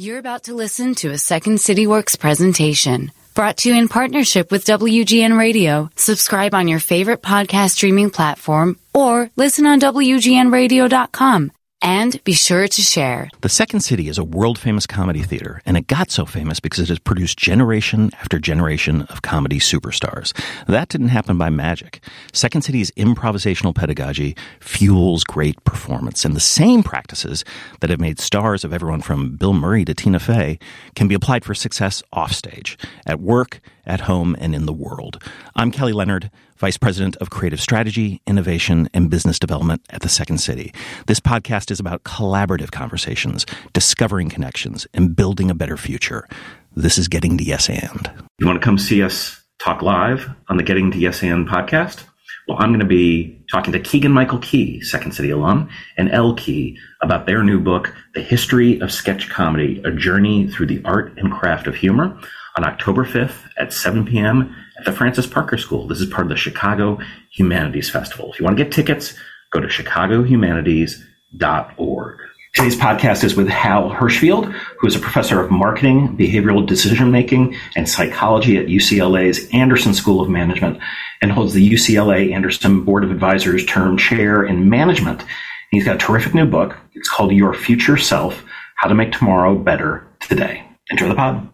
You're about to listen to a Second City Works presentation brought to you in partnership with WGN Radio. Subscribe on your favorite podcast streaming platform or listen on WGNradio.com. And be sure to share. The Second City is a world famous comedy theater, and it got so famous because it has produced generation after generation of comedy superstars. That didn't happen by magic. Second City's improvisational pedagogy fuels great performance, and the same practices that have made stars of everyone from Bill Murray to Tina Fey can be applied for success offstage, at work, at home, and in the world. I'm Kelly Leonard. Vice President of Creative Strategy, Innovation, and Business Development at the Second City. This podcast is about collaborative conversations, discovering connections, and building a better future. This is Getting to Yes And. You want to come see us talk live on the Getting to Yes And podcast? Well, I'm going to be talking to Keegan Michael Key, Second City alum, and Elle Key about their new book, The History of Sketch Comedy, A Journey Through the Art and Craft of Humor, on October 5th at 7 p.m at the Francis Parker School. This is part of the Chicago Humanities Festival. If you want to get tickets, go to chicagohumanities.org. Today's podcast is with Hal Hershfield, who is a professor of marketing, behavioral decision making, and psychology at UCLA's Anderson School of Management and holds the UCLA Anderson Board of Advisors term chair in management. He's got a terrific new book. It's called Your Future Self How to Make Tomorrow Better Today. Enjoy the pod.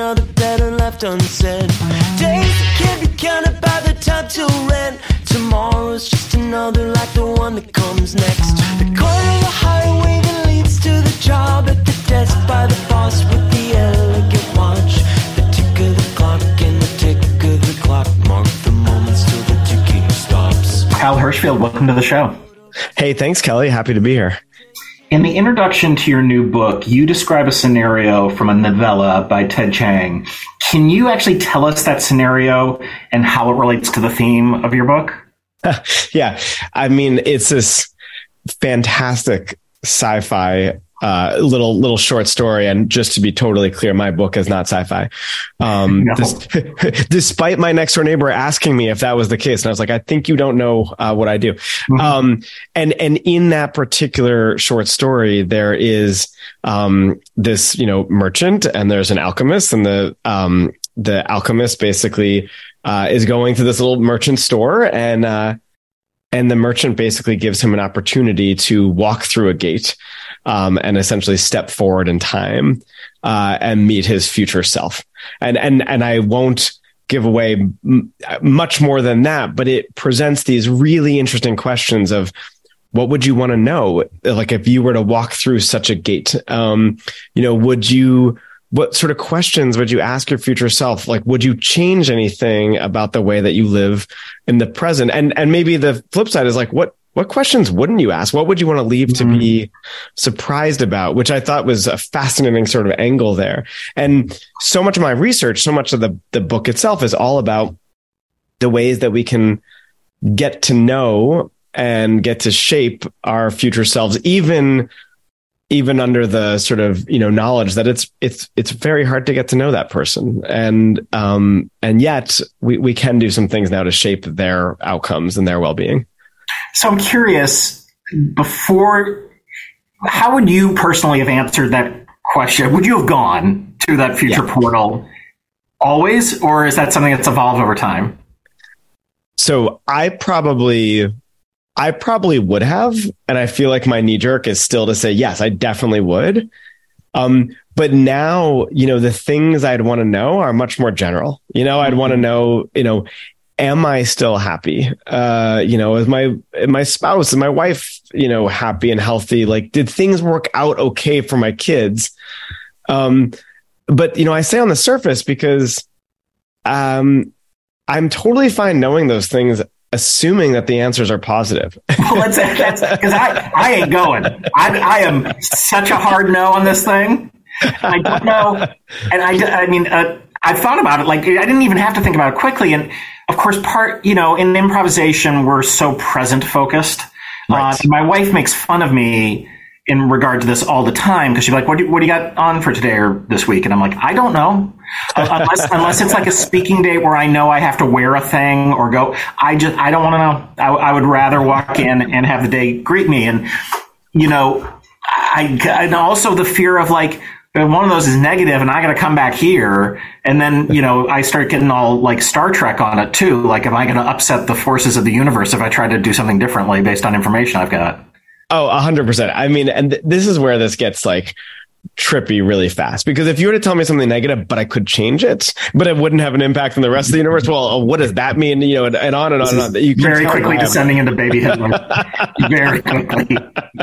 Another better left unsaid. Days that can't be counted by the time till rent. Tomorrow's just another like the one that comes next. The corner of the highway that leads to the job at the desk by the boss with the elegant watch. The tick of the clock and the tick of the clock mark the moments till the ticking stops. Hal Hershfield, welcome to the show. Hey, thanks, Kelly. Happy to be here. In the introduction to your new book, you describe a scenario from a novella by Ted Chiang. Can you actually tell us that scenario and how it relates to the theme of your book? yeah. I mean, it's this fantastic sci fi uh, little little short story. And just to be totally clear, my book is not sci-fi. Um, no. this, despite my next door neighbor asking me if that was the case, and I was like, I think you don't know uh, what I do. Mm-hmm. Um, and and in that particular short story, there is um, this you know merchant, and there's an alchemist, and the um, the alchemist basically uh, is going to this little merchant store and. And the merchant basically gives him an opportunity to walk through a gate um, and essentially step forward in time uh, and meet his future self. And and and I won't give away m- much more than that, but it presents these really interesting questions of what would you want to know, like if you were to walk through such a gate. Um, you know, would you what sort of questions would you ask your future self like would you change anything about the way that you live in the present and and maybe the flip side is like what what questions wouldn't you ask? What would you want to leave mm-hmm. to be mm-hmm. surprised about? Which I thought was a fascinating sort of angle there. And so much of my research, so much of the, the book itself is all about the ways that we can get to know and get to shape our future selves, even even under the sort of you know knowledge that it's it's it's very hard to get to know that person and um and yet we we can do some things now to shape their outcomes and their well-being so I'm curious, before, how would you personally have answered that question? Would you have gone to that future yeah. portal always, or is that something that's evolved over time? So I probably, I probably would have, and I feel like my knee jerk is still to say yes, I definitely would. Um, but now, you know, the things I'd want to know are much more general. You know, I'd want to know, you know, am I still happy? Uh, you know, is my my spouse and my wife, you know, happy and healthy? Like, did things work out okay for my kids? Um, but you know, I say on the surface because um, I'm totally fine knowing those things, assuming that the answers are positive. well, that's because I I ain't going. I I am such a hard no on this thing. I don't know, and I I mean. Uh, I've thought about it. Like I didn't even have to think about it quickly. And of course, part, you know, in improvisation, we're so present focused. Right. Uh, my wife makes fun of me in regard to this all the time because she's like, what do, you, what do you got on for today or this week? And I'm like, I don't know. Uh, unless, unless it's like a speaking date where I know I have to wear a thing or go, I just, I don't want to know. I, I would rather walk in and have the day greet me. And, you know, I, and also the fear of like, one of those is negative and I got to come back here. And then, you know, I start getting all like Star Trek on it too. Like, am I going to upset the forces of the universe if I try to do something differently based on information I've got? Oh, hundred percent. I mean, and th- this is where this gets like trippy really fast because if you were to tell me something negative, but I could change it, but it wouldn't have an impact on the rest of the universe. Well, what does that mean? You know, and, and on and on and on. You very quickly descending into baby Hitler. very quickly.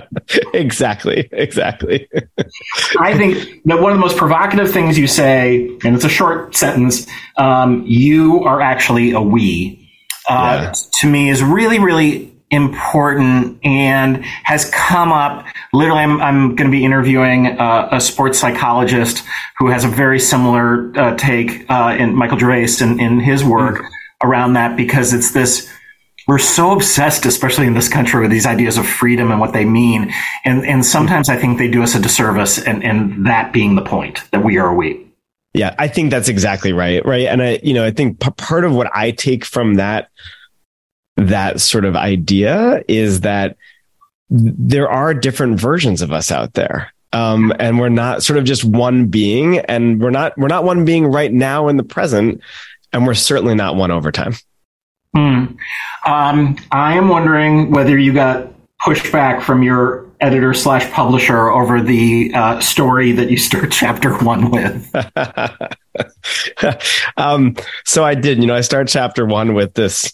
exactly. Exactly. I think that one of the most provocative things you say, and it's a short sentence, um, you are actually a we, uh, yeah. to me is really, really important and has come up. Literally, I'm, I'm going to be interviewing uh, a sports psychologist who has a very similar uh, take uh, in Michael Gervais in, in his work mm-hmm. around that because it's this. We're so obsessed, especially in this country, with these ideas of freedom and what they mean, and and sometimes I think they do us a disservice, and and that being the point that we are we. Yeah, I think that's exactly right. Right, and I you know I think p- part of what I take from that that sort of idea is that there are different versions of us out there. Um, and we're not sort of just one being and we're not, we're not one being right now in the present. And we're certainly not one over time. Mm. Um, I am wondering whether you got pushback from your editor slash publisher over the uh, story that you start chapter one with. um, so I did, you know, I start chapter one with this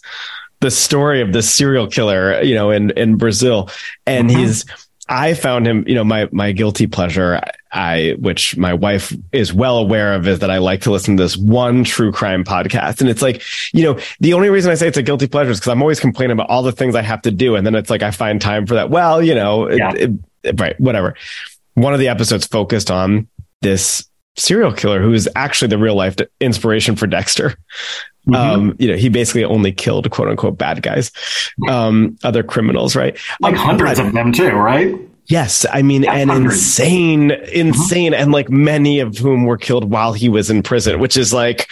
the story of this serial killer, you know, in in Brazil, and mm-hmm. he's. I found him, you know, my my guilty pleasure, I which my wife is well aware of is that I like to listen to this one true crime podcast. And it's like, you know, the only reason I say it's a guilty pleasure is because I'm always complaining about all the things I have to do. And then it's like I find time for that. Well, you know, yeah. it, it, right, whatever. One of the episodes focused on this serial killer who is actually the real life inspiration for Dexter. Mm-hmm. Um, you know, he basically only killed quote unquote bad guys, um, other criminals, right? Like hundreds of them too, right? Yes, I mean, and hundreds. insane, insane, mm-hmm. and like many of whom were killed while he was in prison, which is like,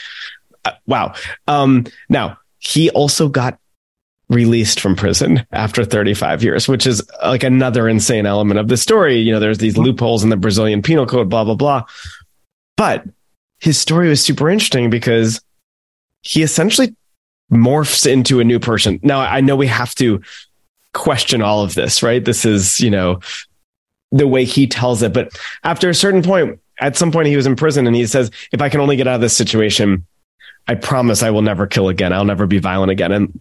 uh, wow. Um, now he also got released from prison after 35 years, which is like another insane element of the story. You know, there's these mm-hmm. loopholes in the Brazilian penal code, blah blah blah. But his story was super interesting because he essentially morphs into a new person. Now, I know we have to question all of this, right? This is, you know, the way he tells it. But after a certain point, at some point, he was in prison and he says, if I can only get out of this situation, I promise I will never kill again. I'll never be violent again. And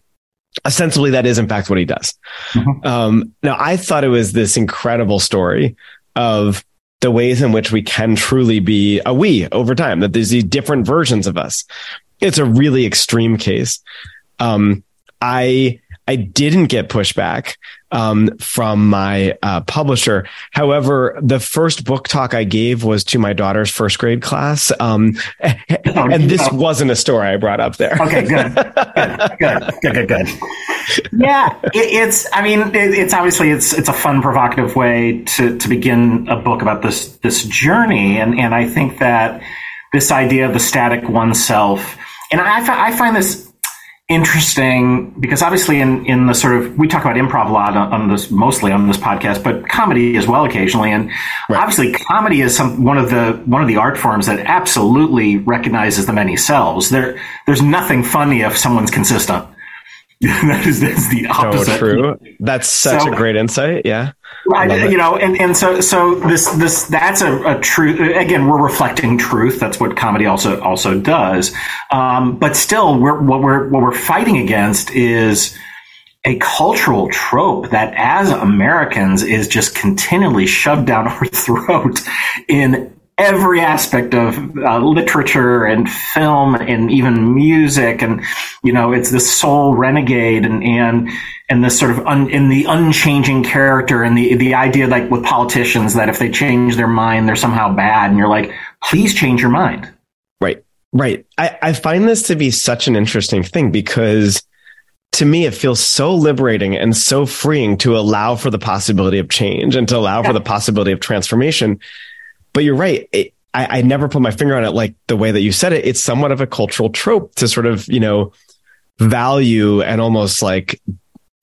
ostensibly, that is, in fact, what he does. Mm-hmm. Um, now, I thought it was this incredible story of the ways in which we can truly be a we over time, that there's these different versions of us it's a really extreme case. Um, I I didn't get pushback um, from my uh, publisher. However, the first book talk I gave was to my daughter's first grade class, um, and this wasn't a story I brought up there. Okay, good, good, good, good, good, good. Yeah, it, it's. I mean, it, it's obviously it's it's a fun, provocative way to to begin a book about this this journey, and and I think that this idea of the static oneself and I, I find this interesting because obviously in, in the sort of we talk about improv a lot on, on, this mostly on this podcast but comedy as well occasionally. And right. obviously comedy is some one of the one of the art forms that absolutely recognizes the many selves. There there's nothing funny if someone's consistent that is that's the opposite. So true. That's such so, a great insight. Yeah. Right, you know, and, and so so this this that's a, a truth. Again, we're reflecting truth. That's what comedy also also does. Um, but still, we're, what we're what we're fighting against is a cultural trope that, as Americans, is just continually shoved down our throat in every aspect of uh, literature and film and even music. And you know it's this soul renegade and and and this sort of un, in the unchanging character and the the idea like with politicians that if they change their mind they're somehow bad. And you're like please change your mind. Right. Right. I i find this to be such an interesting thing because to me, it feels so liberating and so freeing to allow for the possibility of change and to allow yeah. for the possibility of transformation. But you're right. It, I, I never put my finger on it like the way that you said it. It's somewhat of a cultural trope to sort of, you know, value and almost like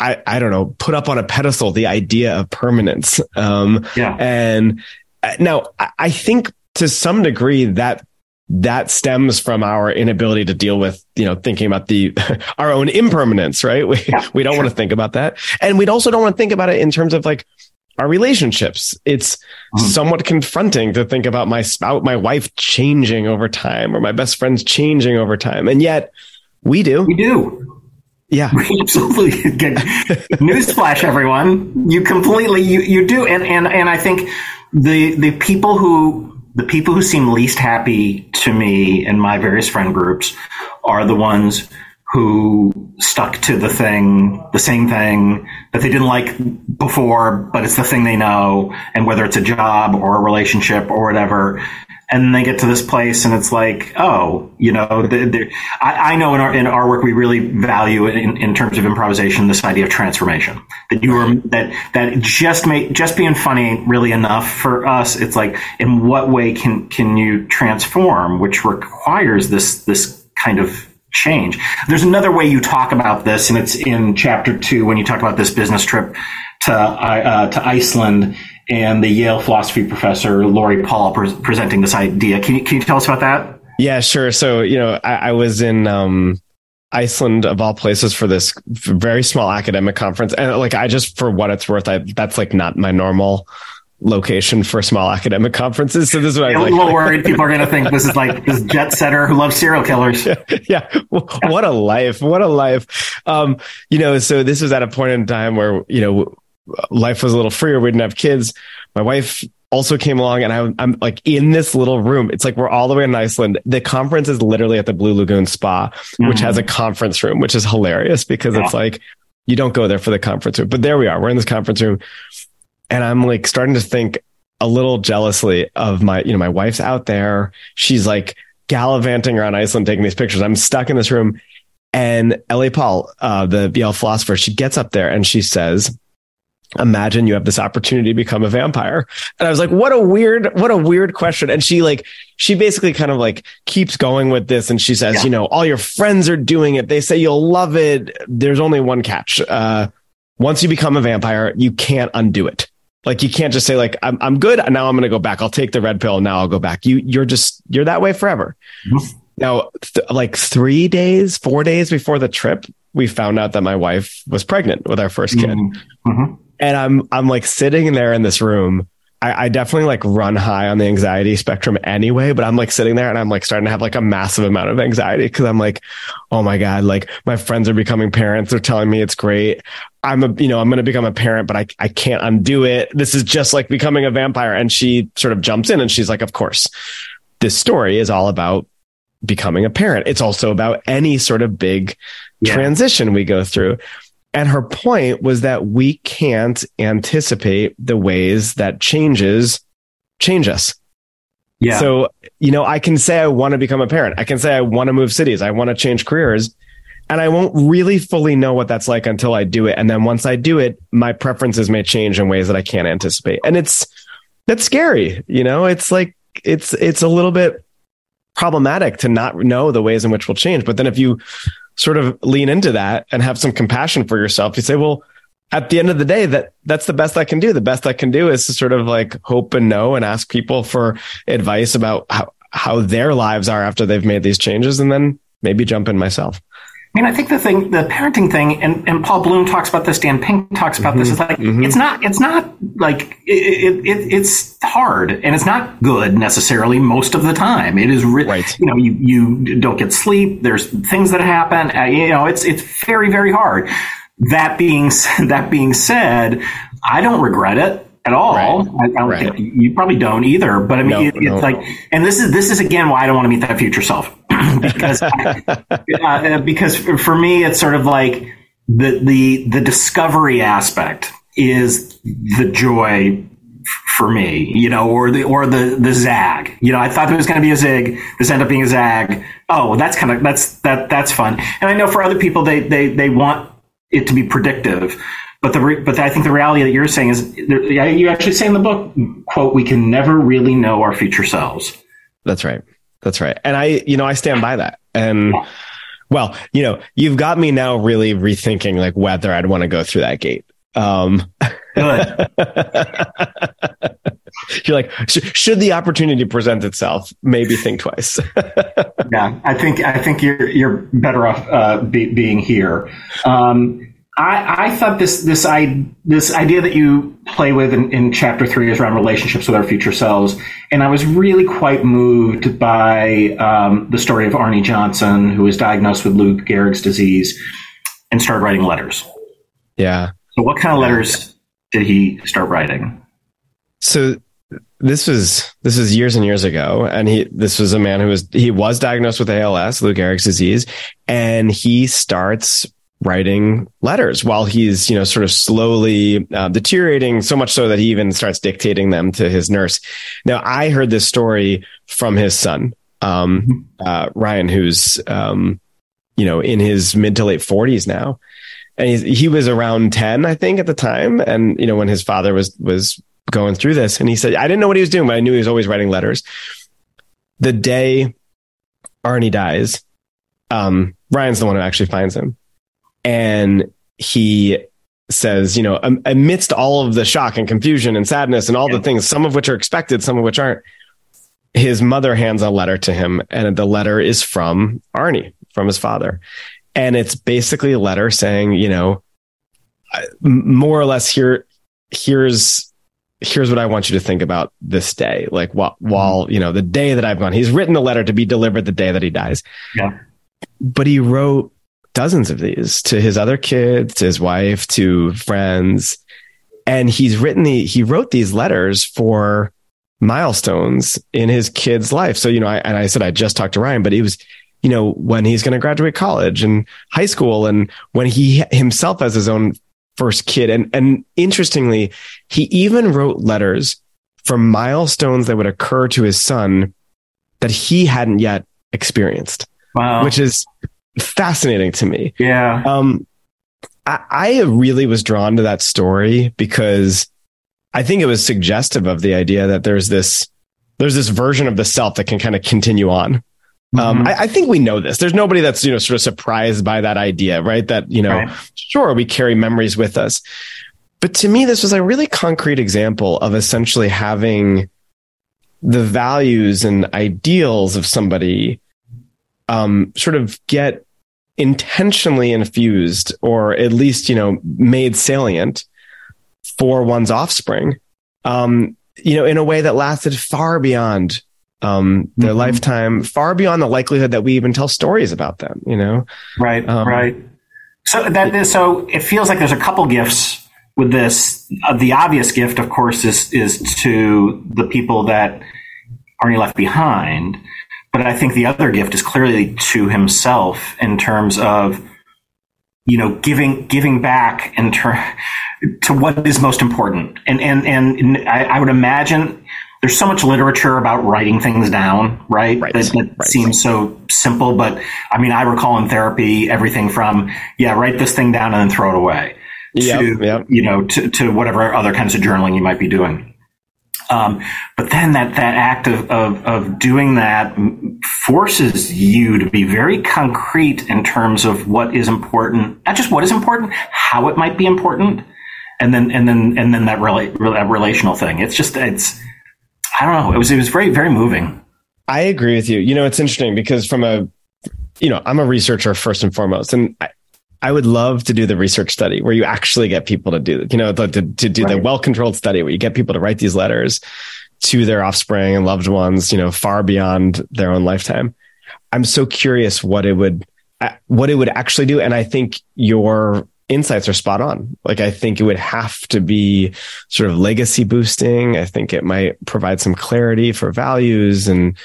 I, I don't know, put up on a pedestal the idea of permanence. Um, yeah. And uh, now I think to some degree that that stems from our inability to deal with, you know, thinking about the, our own impermanence, right? We, yeah, we don't want to think about that. And we also don't want to think about it in terms of like our relationships. It's mm. somewhat confronting to think about my spouse, my wife changing over time or my best friends changing over time. And yet we do. We do. Yeah. We absolutely. Newsflash, everyone. You completely, you, you do. And, and, and I think the, the people who, the people who seem least happy to me in my various friend groups are the ones who stuck to the thing, the same thing that they didn't like before, but it's the thing they know. And whether it's a job or a relationship or whatever, and they get to this place and it's like, oh, you know, the, the, I, I, know in our, in our work, we really value in, in terms of improvisation, this idea of transformation that you are, that, that just make, just being funny really enough for us. It's like, in what way can, can you transform, which requires this, this kind of change. There's another way you talk about this, and it's in chapter two when you talk about this business trip to uh, to Iceland and the Yale philosophy professor Laurie Paul pre- presenting this idea. Can you can you tell us about that? Yeah, sure. So you know, I, I was in. Um, Iceland of all places for this very small academic conference. And like, I just, for what it's worth, I, that's like not my normal location for small academic conferences. So this is what I'm a little worried. People are going to think this is like this jet setter who loves serial killers. Yeah, yeah. What a life. What a life. Um, you know, so this was at a point in time where, you know, life was a little freer. We didn't have kids. My wife also came along and I, am like in this little room. It's like we're all the way in Iceland. The conference is literally at the Blue Lagoon Spa, mm-hmm. which has a conference room, which is hilarious because yeah. it's like you don't go there for the conference room. But there we are. We're in this conference room and I'm like starting to think a little jealously of my, you know, my wife's out there. She's like gallivanting around Iceland taking these pictures. I'm stuck in this room. And L.A. Paul, uh, the Yale philosopher, she gets up there and she says, imagine you have this opportunity to become a vampire. And I was like, what a weird, what a weird question. And she like, she basically kind of like keeps going with this. And she says, yeah. you know, all your friends are doing it. They say you'll love it. There's only one catch. Uh, once you become a vampire, you can't undo it. Like you can't just say like I'm I'm good now I'm going to go back. I'll take the red pill. Now I'll go back. You you're just you're that way forever. Mm-hmm. Now, th- like three days, four days before the trip, we found out that my wife was pregnant with our first kid, mm-hmm. mm-hmm. and I'm I'm like sitting there in this room I, I, definitely like run high on the anxiety spectrum anyway, but I'm like sitting there and I'm like starting to have like a massive amount of anxiety because I'm like, oh my God, like my friends are becoming parents. They're telling me it's great. I'm a, you know, I'm going to become a parent, but I, I can't undo it. This is just like becoming a vampire. And she sort of jumps in and she's like, of course, this story is all about becoming a parent. It's also about any sort of big yeah. transition we go through. And her point was that we can't anticipate the ways that changes change us. Yeah. So, you know, I can say I want to become a parent. I can say I want to move cities. I want to change careers. And I won't really fully know what that's like until I do it. And then once I do it, my preferences may change in ways that I can't anticipate. And it's, that's scary. You know, it's like, it's, it's a little bit problematic to not know the ways in which we'll change. But then if you sort of lean into that and have some compassion for yourself. You say, well, at the end of the day, that that's the best I can do. The best I can do is to sort of like hope and know and ask people for advice about how, how their lives are after they've made these changes and then maybe jump in myself. I mean, I think the thing, the parenting thing, and, and Paul Bloom talks about this, Dan Pink talks about mm-hmm, this, is like, mm-hmm. it's not, it's not like, it, it, it's hard and it's not good necessarily most of the time. It is, re- right. you know, you, you don't get sleep. There's things that happen, uh, you know, it's, it's very, very hard. That being, that being said, I don't regret it at all. Right. I, I right. you probably don't either. But I mean, no, it, it's no. like, and this is this is again why I don't want to meet that future self because uh, because for me it's sort of like the the the discovery aspect is the joy for me, you know, or the or the the zag. You know, I thought it was going to be a zig. This ended up being a zag. Oh, that's kind of that's that that's fun. And I know for other people, they they they want it to be predictive. But the re- but I think the reality that you're saying is you actually say in the book quote we can never really know our future selves. That's right. That's right. And I you know I stand by that. And well, you know, you've got me now really rethinking like whether I'd want to go through that gate. Um, You're like, should the opportunity present itself, maybe think twice. yeah, I think I think you're you're better off uh, be, being here. Um, I, I thought this this I this idea that you play with in, in chapter three is around relationships with our future selves, and I was really quite moved by um, the story of Arnie Johnson, who was diagnosed with Lou Gehrig's disease, and started writing letters. Yeah. So, what kind of letters did he start writing? So this was this was years and years ago, and he this was a man who was he was diagnosed with ALS, Lou Gehrig's disease, and he starts writing letters while he's you know sort of slowly uh, deteriorating so much so that he even starts dictating them to his nurse. Now i heard this story from his son um, mm-hmm. uh, ryan who's um, you know in his mid to late 40s now. And he was around 10 i think at the time. And you know when his father was was going through this and he said i didn't know what he was doing but i knew he was always writing letters. The day arnie dies um, ryan's the one who actually finds him and he says you know amidst all of the shock and confusion and sadness and all yeah. the things some of which are expected some of which aren't his mother hands a letter to him and the letter is from arnie from his father and it's basically a letter saying, you know, more or less here, here's here's what I want you to think about this day. Like while, while, you know, the day that I've gone, he's written the letter to be delivered the day that he dies. Yeah. But he wrote dozens of these to his other kids, to his wife, to friends. And he's written the, he wrote these letters for milestones in his kid's life. So, you know, I, and I said, I just talked to Ryan, but he was, you know, when he's going to graduate college and high school and when he himself has his own first kid. And, and interestingly, he even wrote letters for milestones that would occur to his son that he hadn't yet experienced. Wow. Which is fascinating to me. Yeah. Um, I, I really was drawn to that story because I think it was suggestive of the idea that there's this, there's this version of the self that can kind of continue on um, mm-hmm. I, I, think we know this. There's nobody that's you know sort of surprised by that idea, right? That you know, right. sure, we carry memories with us, but to me, this was a really concrete example of essentially having the values and ideals of somebody um, sort of get intentionally infused, or at least you know made salient for one's offspring. Um, you know, in a way that lasted far beyond um, their mm-hmm. lifetime, far beyond the likelihood that we even tell stories about them. You know, right, um, right. So that so it feels like there's a couple gifts with this. Uh, the obvious gift, of course, is is to the people that Arnie left behind. But I think the other gift is clearly to himself in terms of, you know, giving giving back in ter- to what is most important. And and and I, I would imagine there's so much literature about writing things down, right? right. That, that right. seems so simple. But I mean, I recall in therapy everything from, yeah, write this thing down and then throw it away yep, to, yep. you know, to, to whatever other kinds of journaling you might be doing. Um, but then that, that act of, of, of doing that forces you to be very concrete in terms of what is important, not just what is important, how it might be important. And then, and then, and then that, rela- that relational thing. It's just, it's, I don't know. It was it was very very moving. I agree with you. You know, it's interesting because from a you know, I'm a researcher first and foremost, and I, I would love to do the research study where you actually get people to do, you know, to, to, to do right. the well controlled study where you get people to write these letters to their offspring and loved ones, you know, far beyond their own lifetime. I'm so curious what it would, what it would actually do. And I think your insights are spot on. Like I think it would have to be sort of legacy boosting. I think it might provide some clarity for values and,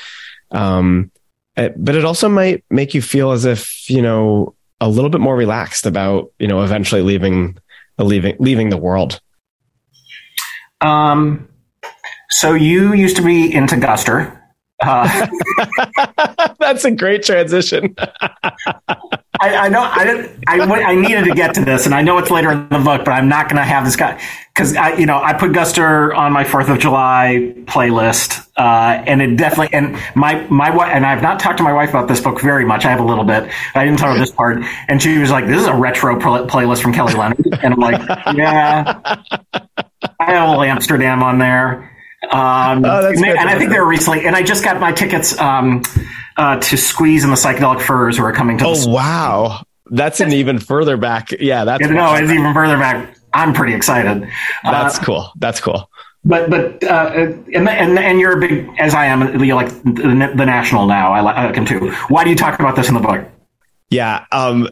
um, it, but it also might make you feel as if, you know, a little bit more relaxed about, you know, eventually leaving, leaving, leaving the world. Um, so you used to be into Guster. Uh, That's a great transition. I, I know I didn't. I, I needed to get to this, and I know it's later in the book, but I'm not going to have this guy because I, you know, I put Guster on my Fourth of July playlist, uh, and it definitely. And my my wife and I've not talked to my wife about this book very much. I have a little bit. I didn't tell her this part, and she was like, "This is a retro pl- playlist from Kelly Leonard," and I'm like, "Yeah." I have a little Amsterdam on there. Um, oh, and, and I think they were recently, and I just got my tickets um, uh, to Squeeze and the Psychedelic Furs, who are coming to. Oh the wow, that's an even further back. Yeah, that's no, it's even further back. I'm pretty excited. That's uh, cool. That's cool. But but uh, and, and and you're a big as I am. You like the, the national now. I like him too. Why do you talk about this in the book? Yeah, um,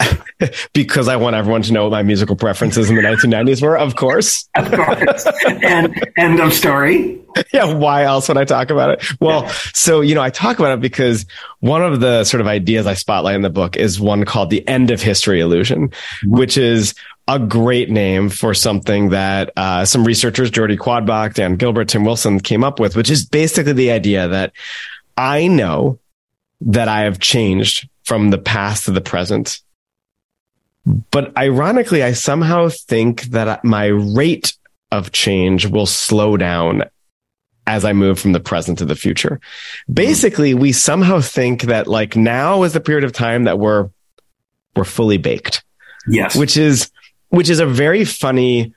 because I want everyone to know what my musical preferences in the 1990s were, of course. Of course. and end of story. Yeah. Why else would I talk about it? Well, so, you know, I talk about it because one of the sort of ideas I spotlight in the book is one called the end of history illusion, mm-hmm. which is a great name for something that uh, some researchers, Jordi Quoidbach, Dan Gilbert, Tim Wilson came up with, which is basically the idea that I know that I have changed from the past to the present but ironically, I somehow think that my rate of change will slow down as I move from the present to the future. Hmm. Basically, we somehow think that like now is the period of time that we're we're fully baked. Yes. Which is which is a very funny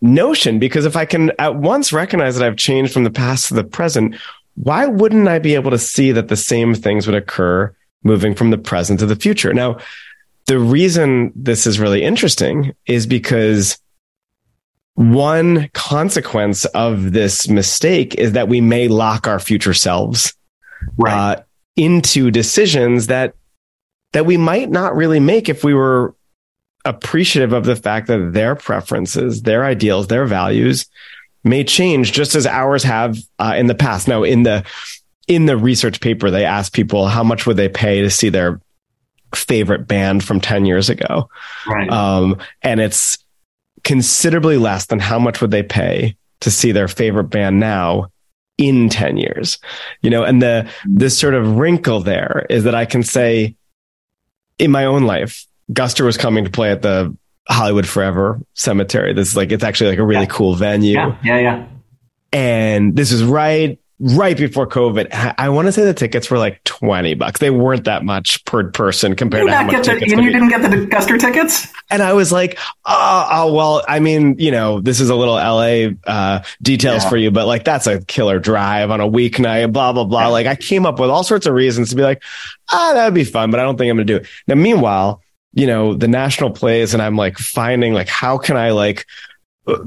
notion because if I can at once recognize that I've changed from the past to the present, why wouldn't I be able to see that the same things would occur moving from the present to the future? Now, the reason this is really interesting is because one consequence of this mistake is that we may lock our future selves right. uh, into decisions that that we might not really make if we were appreciative of the fact that their preferences, their ideals, their values may change just as ours have uh, in the past. Now, in the in the research paper, they asked people how much would they pay to see their favorite band from 10 years ago. Right. Um, and it's considerably less than how much would they pay to see their favorite band now in 10 years. You know, and the this sort of wrinkle there is that I can say in my own life, Guster was coming to play at the Hollywood Forever Cemetery. This is like it's actually like a really yeah. cool venue. Yeah, yeah, yeah. And this is right right before COVID. I want to say the tickets were like 20 bucks. They weren't that much per person compared to how much the, tickets. And you didn't get the Guster tickets? And I was like, oh, oh, well, I mean, you know, this is a little LA uh, details yeah. for you, but like that's a killer drive on a weeknight, blah, blah, blah. Like I came up with all sorts of reasons to be like, ah, that'd be fun, but I don't think I'm going to do it. Now, meanwhile, you know, the national plays and I'm like finding like, how can I like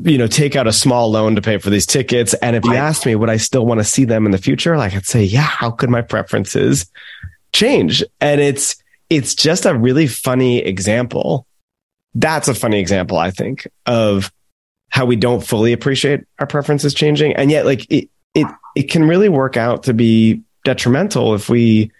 you know, take out a small loan to pay for these tickets. And if you asked me, would I still want to see them in the future? Like I'd say, yeah, how could my preferences change? And it's, it's just a really funny example. That's a funny example, I think, of how we don't fully appreciate our preferences changing. And yet, like it, it, it can really work out to be detrimental if we,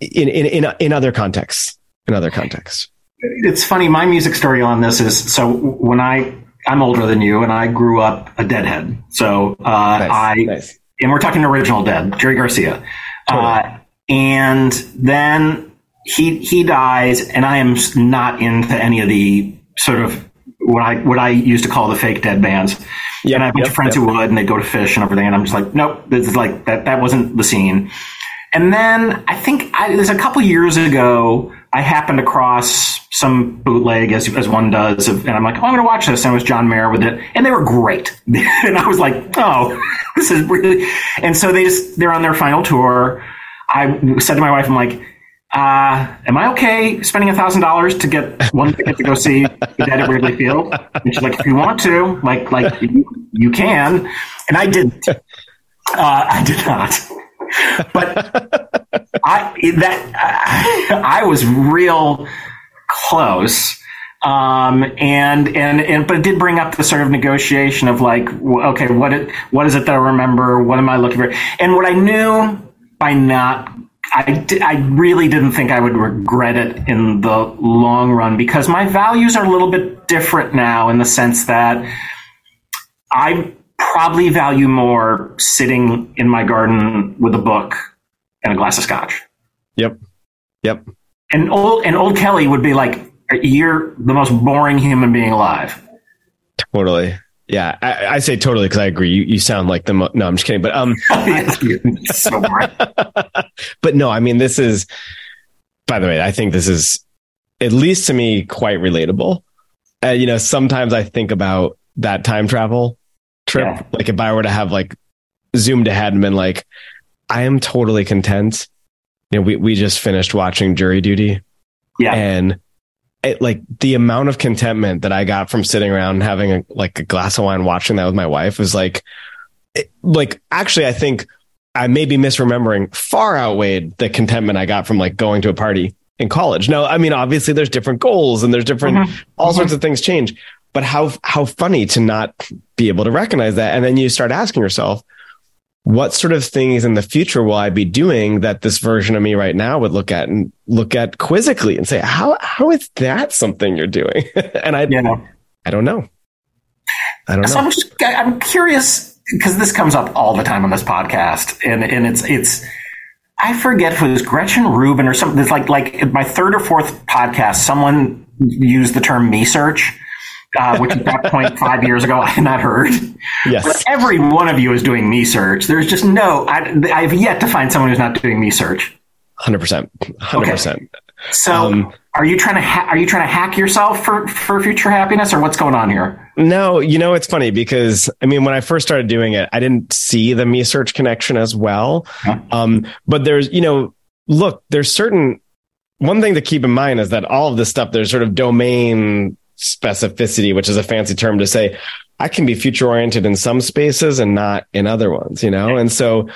in, in, in, in other contexts, in other contexts. It's funny. My music story on this is so when I I'm older than you, and I grew up a Deadhead. So uh, nice, I nice. and we're talking original Dead, Jerry Garcia, totally. uh, and then he he dies, and I am not into any of the sort of what I what I used to call the fake Dead bands. Yep, and I have a bunch yep, of friends yep. who would, and they'd go to Phish and everything, and I'm just like, nope, this is like that. That wasn't the scene. And then I think I, there's a couple years ago. I happened across some bootleg as, as one does, and I'm like, oh, I'm going to watch this. And it was John Mayer with it, and they were great. and I was like, oh, this is really. And so they just they're on their final tour. I said to my wife, I'm like, uh, am I okay spending a thousand dollars to get one ticket to go see the Dead at Wrigley Field? And she's like, if you want to, like, like you, you can. And I didn't. Uh, I did not. But I that I, I was real close. Um, and, and, and, but it did bring up the sort of negotiation of like, okay, what, it, what is it that I remember? What am I looking for? And what I knew by not, I, I really didn't think I would regret it in the long run because my values are a little bit different now in the sense that I probably value more sitting in my garden with a book and a glass of scotch. Yep. Yep. And old and old Kelly would be like, "You're the most boring human being alive." Totally. Yeah, I, I say totally because I agree. You, you sound like the mo- no. I'm just kidding, but um, so but no, I mean this is. By the way, I think this is, at least to me, quite relatable. Uh, you know, sometimes I think about that time travel trip. Yeah. Like if I were to have like zoomed ahead and been like, I am totally content. You know, we we just finished watching Jury Duty, Yeah, and it like the amount of contentment that I got from sitting around having a like a glass of wine watching that with my wife was like it, like actually I think I may be misremembering far outweighed the contentment I got from like going to a party in college. Now, I mean obviously there's different goals and there's different Mhm. all Mhm. sorts of things change, but how how funny to not be able to recognize that and then you start asking yourself what sort of things in the future will I be doing that this version of me right now would look at and look at quizzically and say, how, how is that something you're doing? and I, yeah. I don't know. I don't So know. I'm just I'm curious because this comes up all the time on this podcast, and and it's it's I forget if it was Gretchen Rubin or something. It's like like my third or fourth podcast, someone used the term me search. Uh, which at that point five years ago I had not heard. Yes. But every one of you is doing me search. There's just no. I, I've yet to find someone who's not doing me search. Hundred percent. Hundred percent. So, Um, are you trying to ha- are you trying to hack yourself for for future happiness, or what's going on here? No, you know, it's funny because I mean, when I first started doing it, I didn't see the me search connection as well. Um, but there's, you know, look, there's certain, one thing to keep in mind is that all of this stuff, there's sort of domain specificity, which is a fancy term to say, I can be future oriented in some spaces and not in other ones, you know? And so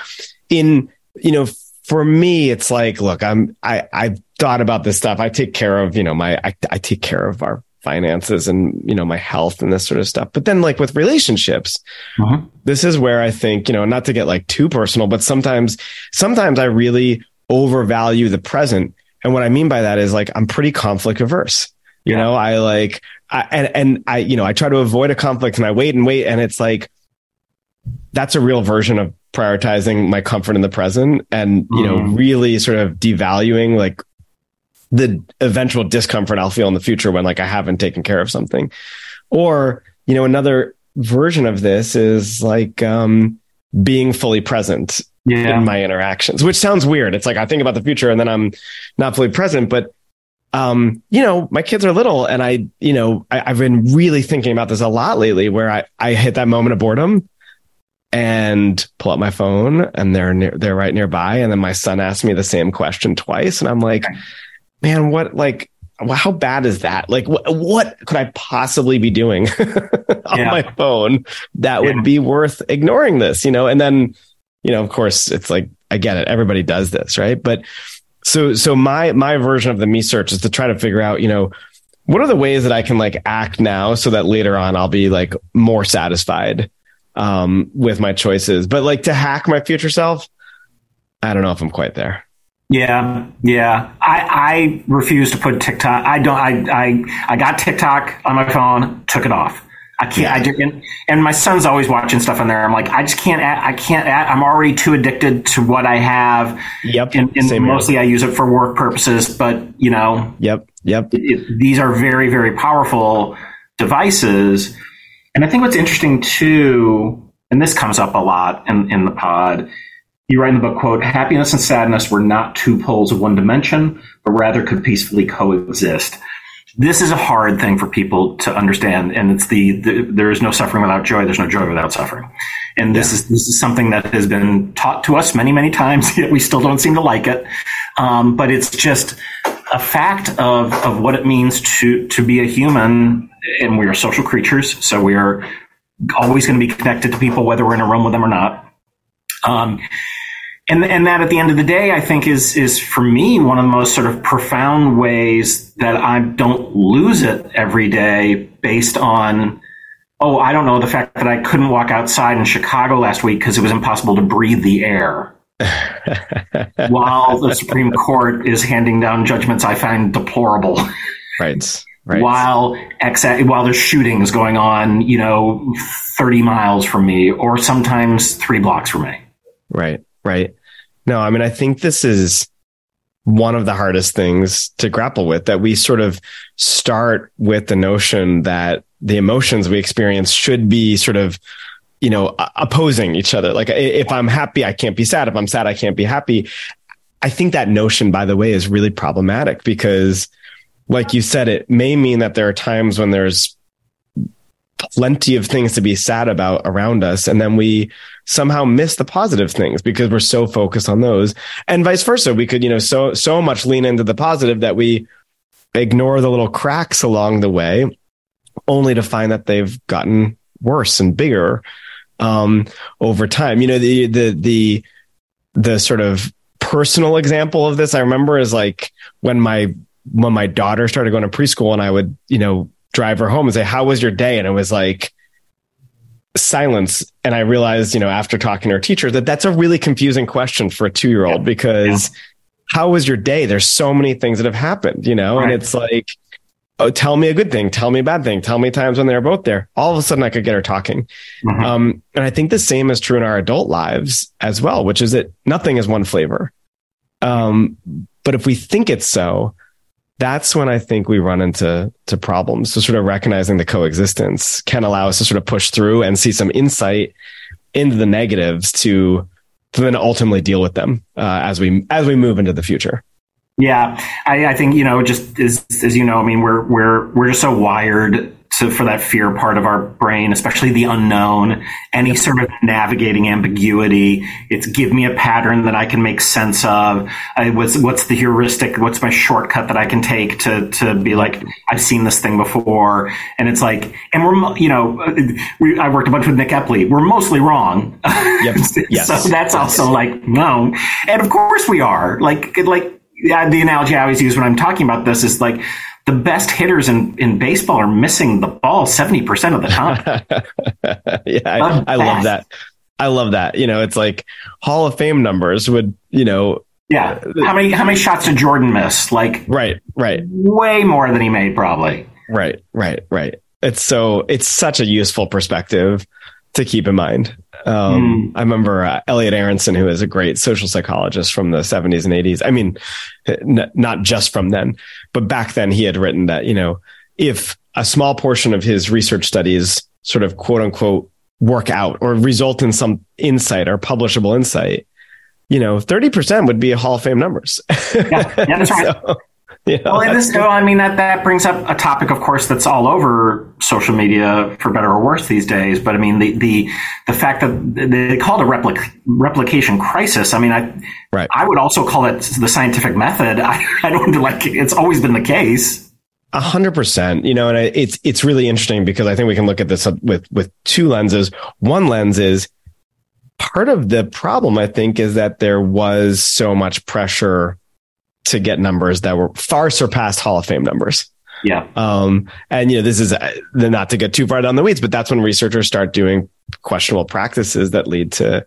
in, you know, for me, it's like, look, I'm, I, I've thought about this stuff. I take care of, you know, my, I, I take care of our finances and, you know, my health and this sort of stuff. But then like with relationships, Mhm. this is where I think, you know, not to get like too personal, but sometimes, sometimes I really overvalue the present. And what I mean by that is like, I'm pretty conflict averse. You know, I like, I, and, and I, you know, I try to avoid a conflict and I wait and wait. And it's like, that's a real version of prioritizing my comfort in the present and, you know, Mhm. really sort of devaluing like the eventual discomfort I'll feel in the future when like I haven't taken care of something. Or, you know, another version of this is like, um, being fully present Yeah, in my interactions, which sounds weird. It's like I think about the future and then I'm not fully present, but um, you know, my kids are little and I, you know, I, I've been really thinking about this a lot lately where I, I hit that moment of boredom and pull up my phone and they're near, they're right nearby. And then my son asked me the same question twice. And I'm like, man, what, like, how bad is that? Like, wh- what could I possibly be doing on Yeah. my phone that Yeah. would be worth ignoring this, you know? And then, you know, of course, it's like, I get it. Everybody does this, right? But so, so my, my version of the me search is to try to figure out, you know, what are the ways that I can like act now so that later on I'll be like more satisfied um, with my choices. But like to hack my future self, I don't know if I'm quite there. Yeah, yeah. I, I refuse to put TikTok. I don't. I, I I got TikTok on my phone. Took it off. I can't. I did, and, and my son's always watching stuff on there. I'm like, I just can't. Add, I can't. Add, I'm already too addicted to what I have. Yep. And, and Same here. mostly I use it for work purposes. But you know, Yep. Yep. it, these are very very powerful devices and i think what's interesting too and this comes up a lot in, in the pod you write in the book quote happiness and sadness were not two poles of one dimension but rather could peacefully coexist this is a hard thing for people to understand and it's the, the there is no suffering without joy there's no joy without suffering. And this is this is something that has been taught to us many many times yet we still don't seem to like it. Um, but it's just a fact of, of what it means to to be a human and we are social creatures so we are always going to be connected to people whether we're in a room with them or not. Um, and and that at the end of the day I think is is for me one of the most sort of profound ways that I don't lose it every day based on oh I don't know the fact that I couldn't walk outside in Chicago last week because it was impossible to breathe the air while the Supreme Court is handing down judgments I find deplorable right. Right. while ex- while there's shootings going on you know 30 miles from me or sometimes three blocks from me Right. Right. No, I mean, I think this is, one of the hardest things to grapple with that we sort of start with the notion that the emotions we experience should be sort of you know opposing each other. Like if i'm happy i can't be sad. If i'm sad i can't be happy. I think that notion by the way is really problematic because like you said it may mean that there are times when there's plenty of things to be sad about around us. And then we somehow miss the positive things because we're so focused on those. And vice versa we could you know so so much lean into the positive that we ignore the little cracks along the way only to find that they've gotten worse and bigger um, over time. You know the the the the sort of personal example of this i remember is like when my when my daughter started going to preschool and i would you know drive her home and say, How was your day? And it was like silence. And I realized, you know, after talking to her teacher, that that's a really confusing question for a two year old because yeah. how was your day? There's so many things that have happened, you know, right. and it's like, oh, tell me a good thing, tell me a bad thing, tell me times when they were both there. All of a sudden, I could get her talking. Mm-hmm. Um, and I think the same is true in our adult lives as well, which is that nothing is one flavor. Um, but if we think it's so, that's when I think we run into to problems. So sort of recognizing the coexistence can allow us to sort of push through and see some insight into the negatives to, to then ultimately deal with them uh, as we as we move into the future. Yeah, I, I think you know just as as you know, I mean we're we're we're just so wired to, for that fear part of our brain, especially the unknown, any sort of navigating ambiguity. It's give me a pattern that I can make sense of. I, what's, what's the heuristic? What's my shortcut that I can take to, to be like, I've seen this thing before. And it's like, and we're, you know, we, I worked a bunch with Nick Epley. We're mostly wrong. Yep. Yes. so that's also like, no. And of course we are like, like, yeah, the analogy I always use when I'm talking about this is like, the best hitters in, in baseball are missing the ball 70% of the time. yeah, I, I, love that. I love that. You know, it's like Hall of Fame numbers would, you know. Yeah. How many how many shots did Jordan miss? Like Right, right. Way more than he made probably. Right, right, right. It's so it's such a useful perspective to keep in mind. Um, mm. I remember uh, Elliot Aronson, who is a great social psychologist from the 70s and 80s. I mean, n- not just from then, but back then he had written that, you know, if a small portion of his research studies sort of quote unquote work out or result in some insight or publishable insight, you know, 30% would be Hall of Fame numbers. yeah, yeah that's right. so, know, well, and this, oh, I mean, that, that brings up a topic, of course, that's all over social media for better or worse these days. But I mean, the, the, the fact that they call it a replic, replication crisis. I mean, I, right. I would also call it the scientific method. I, I don't like, it's always been the case. A hundred percent, you know, and it's, it's really interesting because I think we can look at this with, with two lenses. One lens is part of the problem, I think, is that there was so much pressure to get numbers that were far surpassed Hall of Fame numbers. Yeah. Um, and you know, this is uh, not to get too far down the weeds, but that's when researchers start doing questionable practices that lead to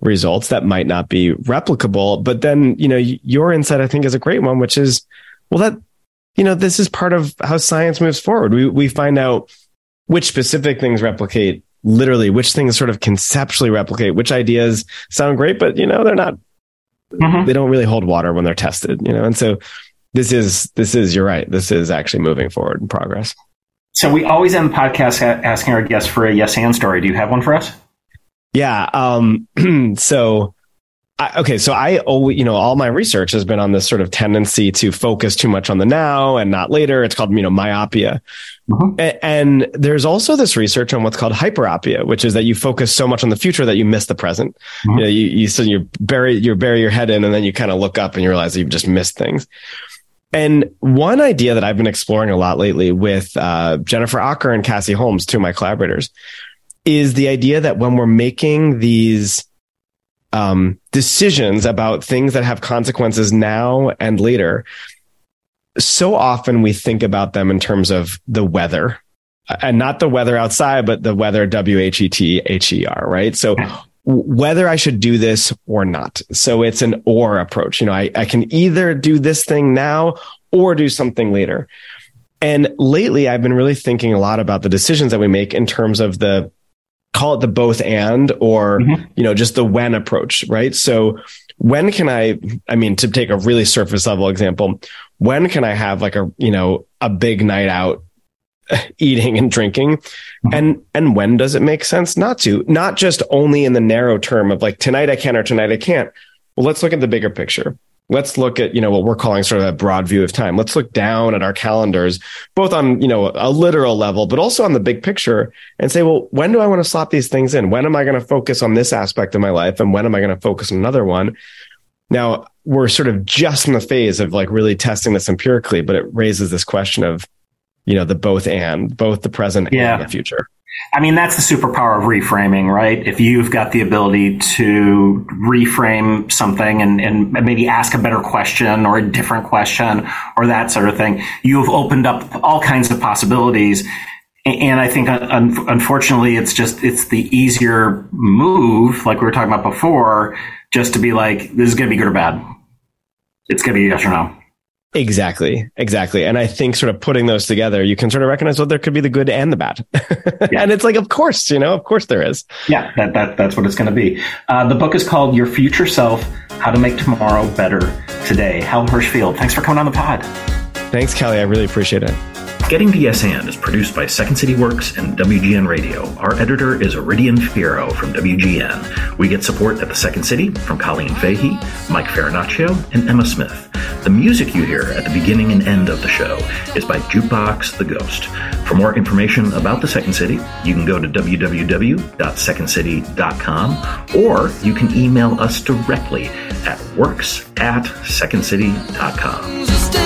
results that might not be replicable. But then, you know, your insight, I think, is a great one, which is, well, that, you know, this is part of how science moves forward. We, we find out which specific things replicate literally, which things sort of conceptually replicate, which ideas sound great, but, you know, they're not mm-hmm. they don't really hold water when they're tested, you know. And so this is this is you're right. This is actually moving forward in progress. So we always end podcasts asking our guests for a yes and story. Do you have one for us? Yeah. Um, so I, okay, so I always, you know, all my research has been on this sort of tendency to focus too much on the now and not later. It's called, you know, myopia. Mm-hmm. A- and there's also this research on what's called hyperopia, which is that you focus so much on the future that you miss the present. Mm-hmm. You know, you, you, so you bury, you bury your head in and then you kind of look up and you realize you've just missed things. And one idea that I've been exploring a lot lately with uh, Jennifer Aaker and Cassie Holmes, two of my collaborators, is the idea that when we're making these um, decisions about things that have consequences now and later, so often we think about them in terms of the weather and not the weather outside, but the weather, W H E T H E R, right? So whether I should do this or not. So it's an or approach. You know, I, I can either do this thing now or do something later. And lately I've been really thinking a lot about the decisions that we make in terms of the call it the both and or mm-hmm. you know just the when approach right? So when can I, I mean, to take a really surface level example, when can I have like a, you know, a big night out eating and drinking? Mm-hmm. and and when does it make sense? Not to not just only in the narrow term of like tonight i can or tonight i can't. Well let's look at the bigger picture let's look at you know what we're calling sort of a broad view of time. Let's look down at our calendars both on you know a literal level but also on the big picture and say well when do i want to slot these things in? When am i going to focus on this aspect of my life and when am i going to focus on another one? Now we're sort of just in the phase of like really testing this empirically but it raises this question of you know the both and both the present yeah. and the future I mean, that's the superpower of reframing, right? If you've got the ability to reframe something and, and maybe ask a better question or a different question or that sort of thing, you have opened up all kinds of possibilities. And I think, unfortunately, it's just, it's the easier move, like we were talking about before, just to be like, this is going to be good or bad. It's going to be yes or no. Exactly, exactly. And I think sort of putting those together, you can sort of recognize well, there could be the good and the bad. Yeah. and it's like, of course, you know, of course there is. Yeah, that, that that's what it's going to be. Uh, the book is called Your Future Self: How to Make Tomorrow Better Today. Hal Hershfield, thanks for coming on the pod. Thanks, Kelly. I really appreciate it. Getting to Yes And is produced by Second City Works and WGN Radio. Our editor is Iridian Fierro from WGN. We get support at the Second City from Colleen Fahey, Mike Farinaccio, and Emma Smith. The music you hear at the beginning and end of the show is by Jukebox the Ghost. For more information about the Second City, you can go to www.secondcity.com or you can email us directly at works at secondcity.com.